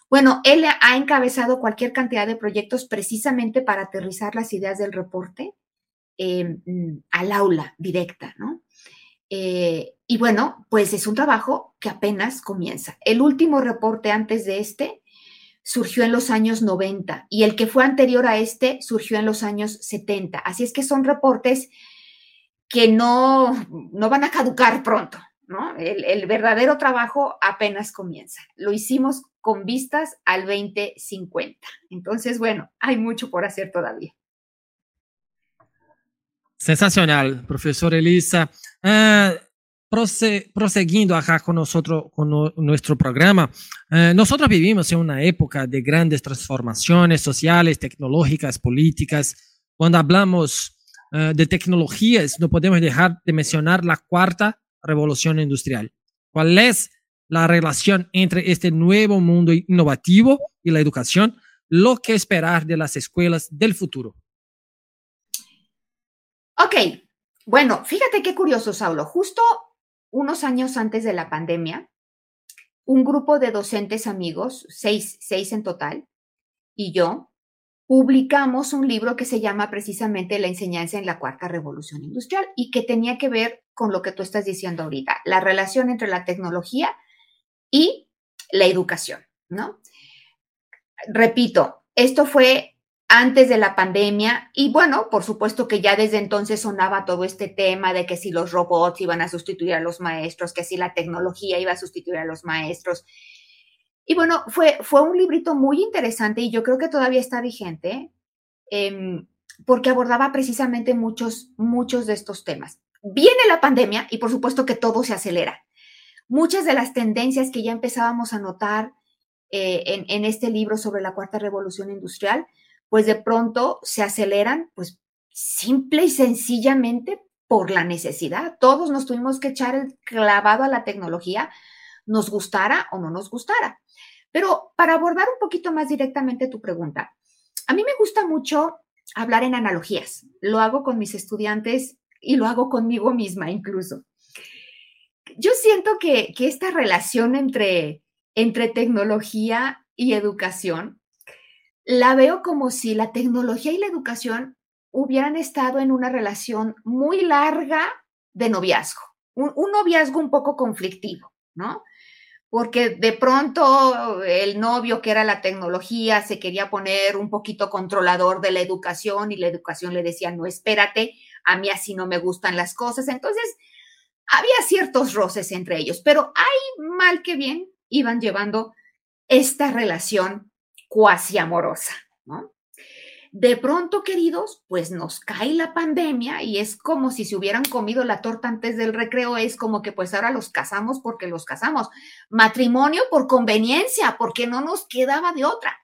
Bueno, él ha encabezado cualquier cantidad de proyectos precisamente para aterrizar las ideas del reporte em, al aula directa, ¿no? Eh, y bueno, pues es un trabajo que apenas comienza. El último reporte antes de este surgió en los años 90 y el que fue anterior a este surgió en los años 70. Así es que son reportes que no, no van a caducar pronto, ¿no? El, el verdadero trabajo apenas comienza. Lo hicimos con vistas al 2050. Entonces, bueno, hay mucho por hacer todavía. Sensacional, profesor Elisa. Uh, proseguindo acá con nosotros, con nuestro programa, uh, nosotros vivimos en una época de grandes transformaciones sociales, tecnológicas, políticas. Cuando hablamos uh, de tecnologías, no podemos dejar de mencionar la cuarta revolución industrial. ¿Cuál es la relación entre este nuevo mundo innovativo y la educación, lo que esperar de las escuelas del futuro. Ok, bueno, fíjate qué curioso, Saulo. Justo unos años antes de la pandemia, un grupo de docentes amigos, seis, seis en total, y yo, publicamos un libro que se llama precisamente La enseñanza en la cuarta revolución industrial y que tenía que ver con lo que tú estás diciendo ahorita, la relación entre la tecnología y la educación, ¿no? Repito, esto fue antes de la pandemia y bueno, por supuesto que ya desde entonces sonaba todo este tema de que si los robots iban a sustituir a los maestros, que si la tecnología iba a sustituir a los maestros. Y bueno, fue, fue un librito muy interesante y yo creo que todavía está vigente em, porque abordaba precisamente muchos, muchos de estos temas. Viene la pandemia y por supuesto que todo se acelera. Muchas de las tendencias que ya empezábamos a notar eh, en, en este libro sobre la cuarta revolución industrial, pues de pronto se aceleran, pues simple y sencillamente por la necesidad. Todos nos tuvimos que echar el clavado a la tecnología, nos gustara o no nos gustara. Pero para abordar un poquito más directamente tu pregunta, a mí me gusta mucho hablar en analogías. Lo hago con mis estudiantes y lo hago conmigo misma incluso. Yo siento que, que esta relación entre, entre tecnología y educación la veo como si la tecnología y la educación hubieran estado en una relación muy larga de noviazgo, un, noviazgo un poco conflictivo, ¿no? Porque de pronto el novio que era la tecnología se quería poner un poquito controlador de la educación y la educación le decía, no, espérate, a mí así no me gustan las cosas. Entonces, había ciertos roces entre ellos, pero hay mal que bien iban llevando esta relación cuasi amorosa, ¿no? De pronto, queridos, pues nos cae la pandemia y es como si se hubieran comido la torta antes del recreo, es como que pues ahora los casamos porque los casamos. Matrimonio por conveniencia, porque no nos quedaba de otra.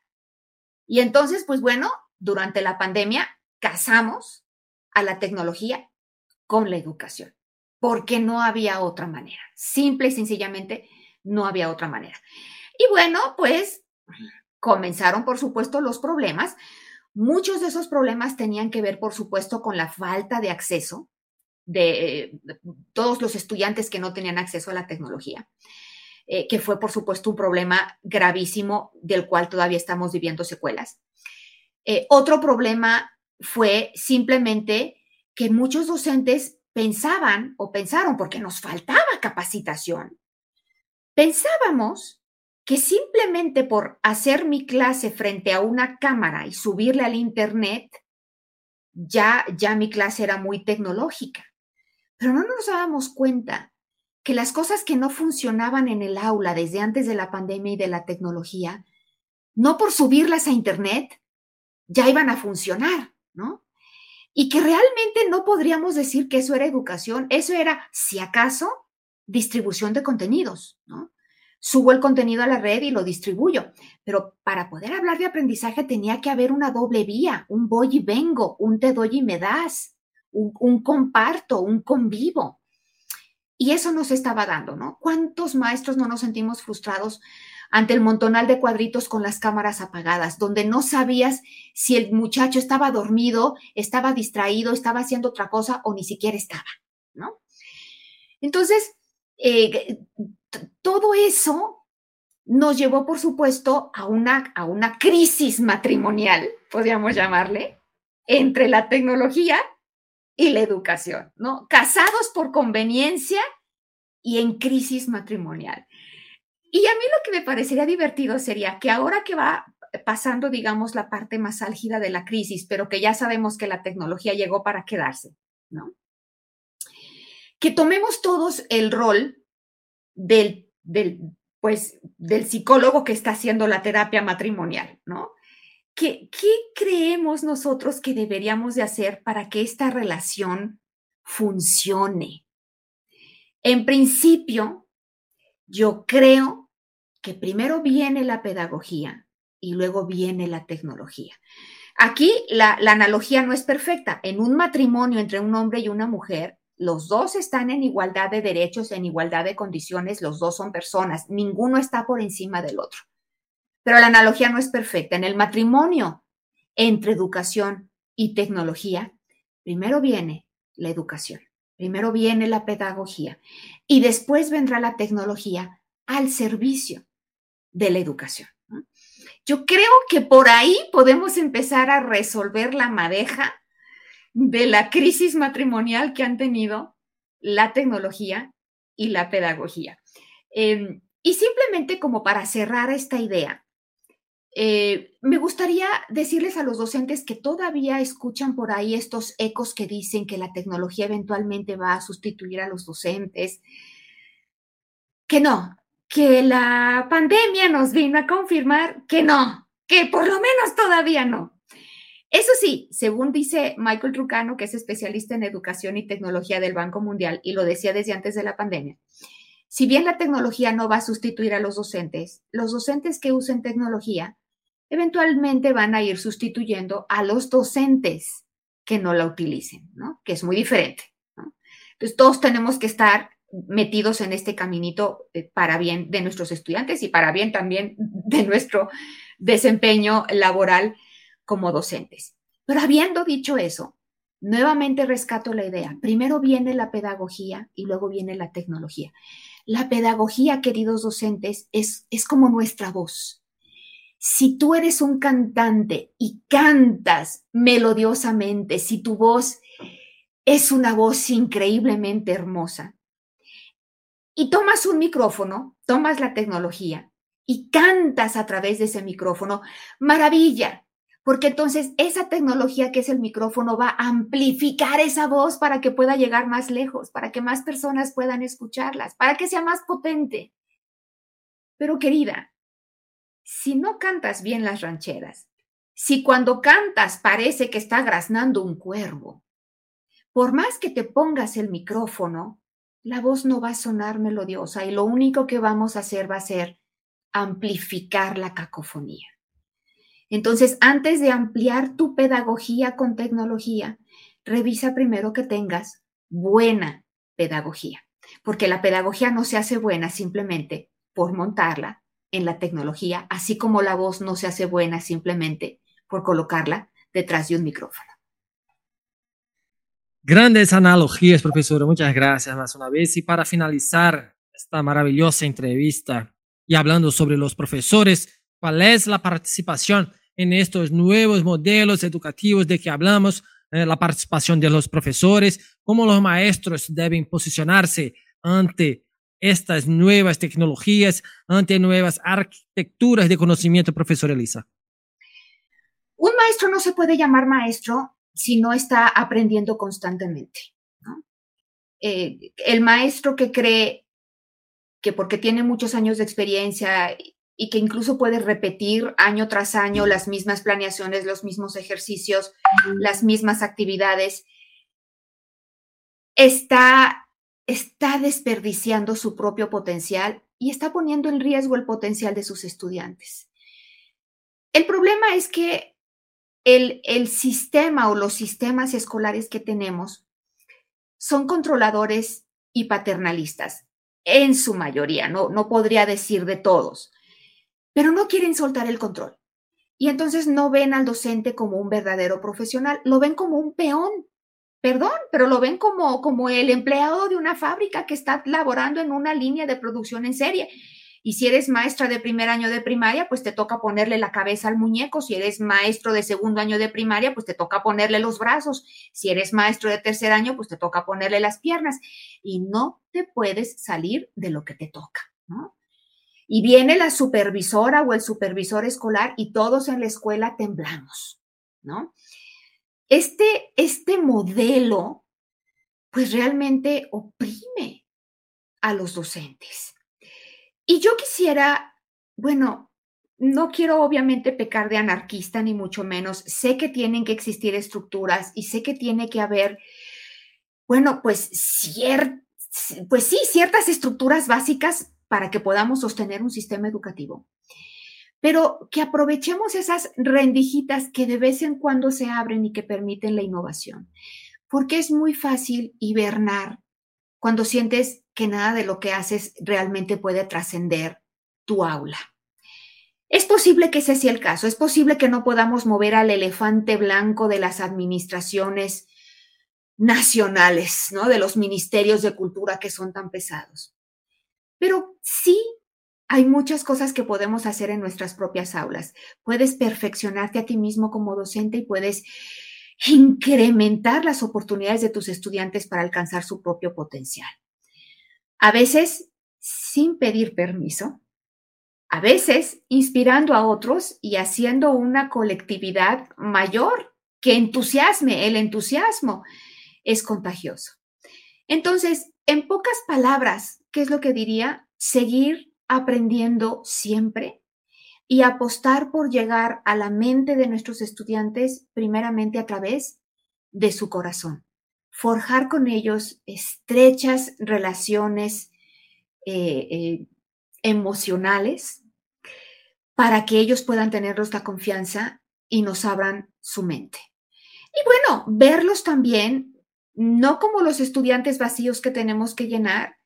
Y entonces, pues bueno, durante la pandemia casamos a la tecnología con la educación, porque no había otra manera. Simple y sencillamente no había otra manera. Y bueno, pues comenzaron, por supuesto, los problemas. Muchos de esos problemas tenían que ver, por supuesto, con la falta de acceso de, todos los estudiantes que no tenían acceso a la tecnología, eh, que fue, por supuesto, un problema gravísimo del cual todavía estamos viviendo secuelas. Eh, otro problema fue simplemente que muchos docentes pensaban o pensaron, porque nos faltaba capacitación, pensábamos que simplemente por hacer mi clase frente a una cámara y subirle al internet, ya, ya mi clase era muy tecnológica. Pero no nos dábamos cuenta que las cosas que no funcionaban en el aula desde antes de la pandemia y de la tecnología, no por subirlas a internet, ya iban a funcionar, ¿no? Y que realmente no podríamos decir que eso era educación, eso era, si acaso, distribución de contenidos, ¿no? Subo el contenido a la red y lo distribuyo. Pero para poder hablar de aprendizaje tenía que haber una doble vía, un voy y vengo, un te doy y me das, un, comparto, un convivo. Y eso nos estaba dando, ¿no? ¿Cuántos maestros no nos sentimos frustrados ante el montonal de cuadritos con las cámaras apagadas, donde no sabías si el muchacho estaba dormido, estaba distraído, estaba haciendo otra cosa o ni siquiera estaba, ¿no? Entonces, eh, todo eso nos llevó, por supuesto, a una, a una crisis matrimonial, podríamos llamarle, entre la tecnología y la educación, ¿no? Casados por conveniencia y en crisis matrimonial. Y a mí lo que me parecería divertido sería que ahora que va pasando, digamos, la parte más álgida de la crisis, pero que ya sabemos que la tecnología llegó para quedarse, ¿no? Que tomemos todos el rol del, del, pues, del psicólogo que está haciendo la terapia matrimonial, ¿no? ¿Qué, ¿Qué creemos nosotros que deberíamos de hacer para que esta relación funcione? En principio, yo creo que primero viene la pedagogía y luego viene la tecnología. Aquí la, la, analogía no es perfecta. En un matrimonio entre un hombre y una mujer, los dos están en igualdad de derechos, en igualdad de condiciones, los dos son personas, ninguno está por encima del otro. Pero la analogía no es perfecta. En el matrimonio entre educación y tecnología, primero viene la educación. Primero viene la pedagogía y después vendrá la tecnología al servicio de la educación. Yo creo que por ahí podemos empezar a resolver la madeja de la crisis matrimonial que han tenido la tecnología y la pedagogía. Em, y simplemente como para cerrar esta idea, eh, me gustaría decirles a los docentes que todavía escuchan por ahí estos ecos que dicen que la tecnología eventualmente va a sustituir a los docentes, que no, que la pandemia nos vino a confirmar que no, que por lo menos todavía no. Eso sí, según dice Michael Trucano, que es especialista en educación y tecnología del Banco Mundial, y lo decía desde antes de la pandemia, si bien la tecnología no va a sustituir a los docentes, los docentes que usen tecnología eventualmente van a ir sustituyendo a los docentes que no la utilicen, ¿no? Que es muy diferente. Entonces, todos tenemos que estar metidos en este caminito eh, para bien de nuestros estudiantes y para bien también de nuestro desempeño laboral como docentes. Pero habiendo dicho eso, nuevamente rescato la idea. Primero viene la pedagogía y luego viene la tecnología. La pedagogía, queridos docentes, es, es como nuestra voz. Si tú eres un cantante y cantas melodiosamente, si tu voz es una voz increíblemente hermosa, y tomas un micrófono, tomas la tecnología y cantas a través de ese micrófono, maravilla, porque entonces esa tecnología que es el micrófono va a amplificar esa voz para que pueda llegar más lejos, para que más personas puedan escucharlas, para que sea más potente. Pero querida, si no cantas bien las rancheras, si cuando cantas parece que está graznando un cuervo, por más que te pongas el micrófono, la voz no va a sonar melodiosa y lo único que vamos a hacer va a ser amplificar la cacofonía. Entonces, antes de ampliar tu pedagogía con tecnología, revisa primero que tengas buena pedagogía, porque la pedagogía no se hace buena simplemente por montarla en la tecnología, así como la voz no se hace buena simplemente por colocarla detrás de un micrófono. Grandes analogías, profesor. Muchas gracias más una vez. Y para finalizar esta maravillosa entrevista y hablando sobre los profesores, ¿Cuál es la participación en estos nuevos modelos educativos de que hablamos? Eh, la participación de los profesores, cómo los maestros deben posicionarse ante estas nuevas tecnologías, ante nuevas arquitecturas de conocimiento, profesor Elisa. Un maestro no se puede llamar maestro si no está aprendiendo constantemente. Eh, el maestro que cree que porque tiene muchos años de experiencia y que incluso puede repetir año tras año las mismas planeaciones, los mismos ejercicios, las mismas actividades, está, está desperdiciando su propio potencial y está poniendo en riesgo el potencial de sus estudiantes. El problema es que el, el sistema o los sistemas escolares que tenemos son controladores y paternalistas, en su mayoría, no, no podría decir de todos pero no quieren soltar el control. Y entonces no ven al docente como un verdadero profesional, lo ven como un peón. Perdón, pero lo ven como, como el empleado de una fábrica que está laborando en una línea de producción en serie. Y si eres maestra de primer año de primaria, pues te toca ponerle la cabeza al muñeco. Si eres maestro de segundo año de primaria, pues te toca ponerle los brazos. Si eres maestro de tercer año, pues te toca ponerle las piernas. Y no te puedes salir de lo que te toca, ¿no? Y viene la supervisora o el supervisor escolar y todos en la escuela temblamos, ¿no? Este, este modelo, pues realmente oprime a los docentes. Y yo quisiera, bueno, no quiero obviamente pecar de anarquista, ni mucho menos. Sé que tienen que existir estructuras y sé que tiene que haber, bueno, pues, pues sí, ciertas estructuras básicas para que podamos sostener un sistema educativo. Pero que aprovechemos esas rendijitas que de vez en cuando se abren y que permiten la innovación. Porque es muy fácil hibernar cuando sientes que nada de lo que haces realmente puede trascender tu aula. Es posible que ese sea el caso, es posible que no podamos mover al elefante blanco de las administraciones nacionales, ¿no? De los ministerios de cultura que son tan pesados. Pero sí hay muchas cosas que podemos hacer en nuestras propias aulas. Puedes perfeccionarte a ti mismo como docente y puedes incrementar las oportunidades de tus estudiantes para alcanzar su propio potencial. A veces sin pedir permiso, a veces inspirando a otros y haciendo una colectividad mayor que entusiasme. El entusiasmo es contagioso. Entonces, en pocas palabras, ¿qué es lo que diría? Seguir aprendiendo siempre y apostar por llegar a la mente de nuestros estudiantes primeramente a través de su corazón. Forjar con ellos estrechas relaciones eh, eh, emocionales para que ellos puedan tenerlos la confianza y nos abran su mente. Y bueno, verlos también no como los estudiantes vacíos que tenemos que llenar,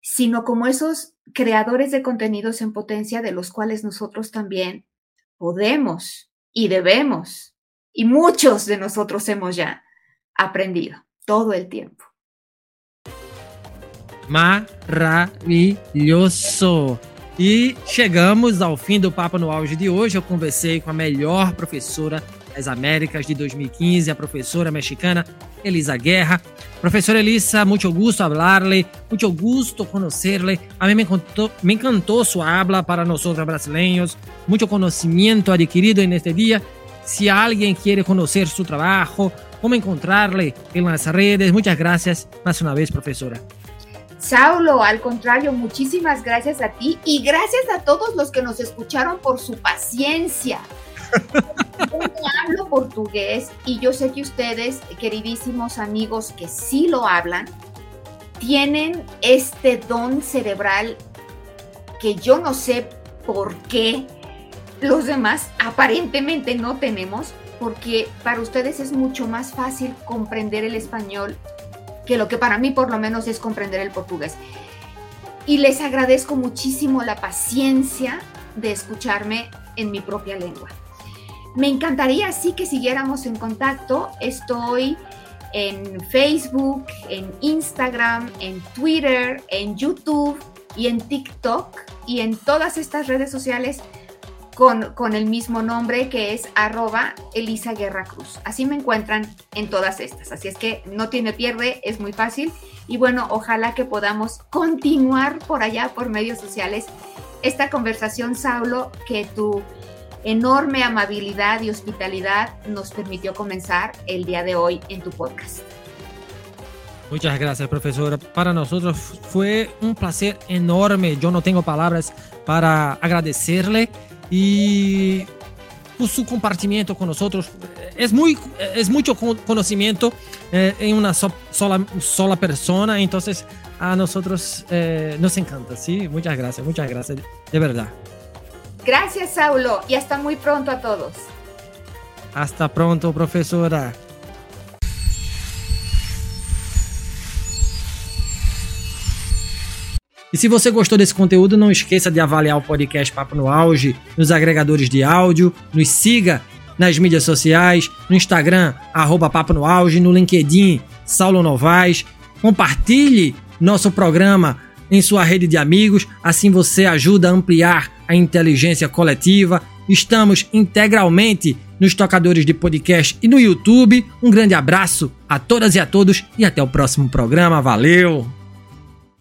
sino como esos creadores de contenidos en potencia de los cuales nosotros también podemos y debemos, y muchos de nosotros hemos ya aprendido todo el tiempo. Maravilhoso! E chegamos ao fim do Papo no Auge de hoje. Eu conversei com a melhor professora Américas de 2015, a professora mexicana Elisa Guerra. Profesora Elisa, muito gusto hablarle, muito gusto conocerle. A mim me encantou sua habla para nós brasileiros, muito conhecimento adquirido neste dia. Se alguém quer conhecer seu trabalho, como encontrarle en las redes. Muchas gracias más una vez, profesora. Saulo, al contrario, muchísimas gracias a ti y gracias a todos los que nos escucharon por su paciencia. Yo hablo portugués y yo sé que ustedes, queridísimos amigos que sí lo hablan, tienen este don cerebral que yo no sé por qué los demás aparentemente no tenemos, porque para ustedes es mucho más fácil comprender el español que lo que para mí por lo menos es comprender el portugués. Y les agradezco muchísimo la paciencia de escucharme en mi propia lengua. Me encantaría sí que siguiéramos en contacto. Estoy en Facebook, en Instagram, en Twitter, en YouTube y en TikTok y en todas estas redes sociales con, con, el mismo nombre que es arroba Elisa Guerra Cruz. Así me encuentran en todas estas. Así es que no tiene pierde, es muy fácil. Y bueno, ojalá que podamos continuar por allá por medios sociales esta conversación, Saulo, que tu enorme amabilidad y hospitalidad nos permitió comenzar el día de hoy en tu podcast. Muchas gracias, profesora. Para nosotros fue un placer enorme. Yo no tengo palabras para agradecerle y por su compartimiento con nosotros. Es, muy, es mucho conocimiento eh, en una so, sola, sola persona, entonces a nosotros eh, nos encanta, ¿sí? Muchas gracias, muchas gracias, de verdad. Gracias, Saulo, y hasta muy pronto a todos. Hasta pronto, profesora. E se você gostou desse conteúdo, não esqueça de avaliar o podcast Papo no Auge nos agregadores de áudio, nos siga nas mídias sociais, no Instagram, arroba Papo no Auge, no LinkedIn, Saulo Novaes. Compartilhe nosso programa em sua rede de amigos, assim você ajuda a ampliar a inteligência coletiva. Estamos integralmente nos tocadores de podcast e no YouTube. Um grande abraço a todas e a todos e até o próximo programa. Valeu!